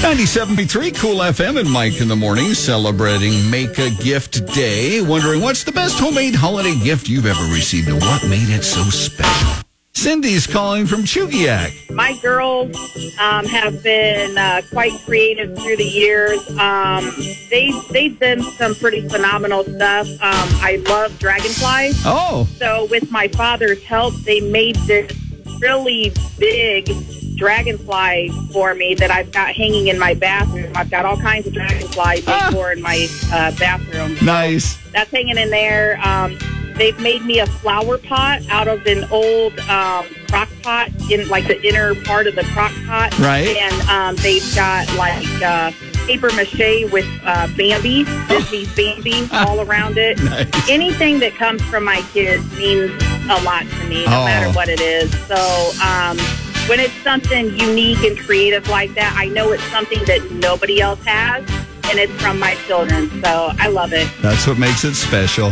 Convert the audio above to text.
97.3 Cool FM and Mike in the morning celebrating Make a Gift Day. Wondering what's the best homemade holiday gift you've ever received and what made it so special? Cindy's calling from Chugiak. My girls um, have been uh, quite creative through the years. Um, they they've done some pretty phenomenal stuff. Um, I love dragonflies. Oh, So with my father's help, they made this really big dragonfly for me that I've got hanging in my bathroom. I've got all kinds of dragonfly decor in my uh, bathroom. nice. That's hanging in there. Um, they've made me a flower pot out of an old um, crock pot in like the inner part of the crock pot. Right. And um, they've got like uh, paper mache with uh, Bambi, Disney's Bambi all around it. Nice. Anything that comes from my kids means a lot to me, no Oh. matter what it is. So um, when it's something unique and creative like that, I know it's something that nobody else has. And it's from my children, so I love it. That's what makes it special.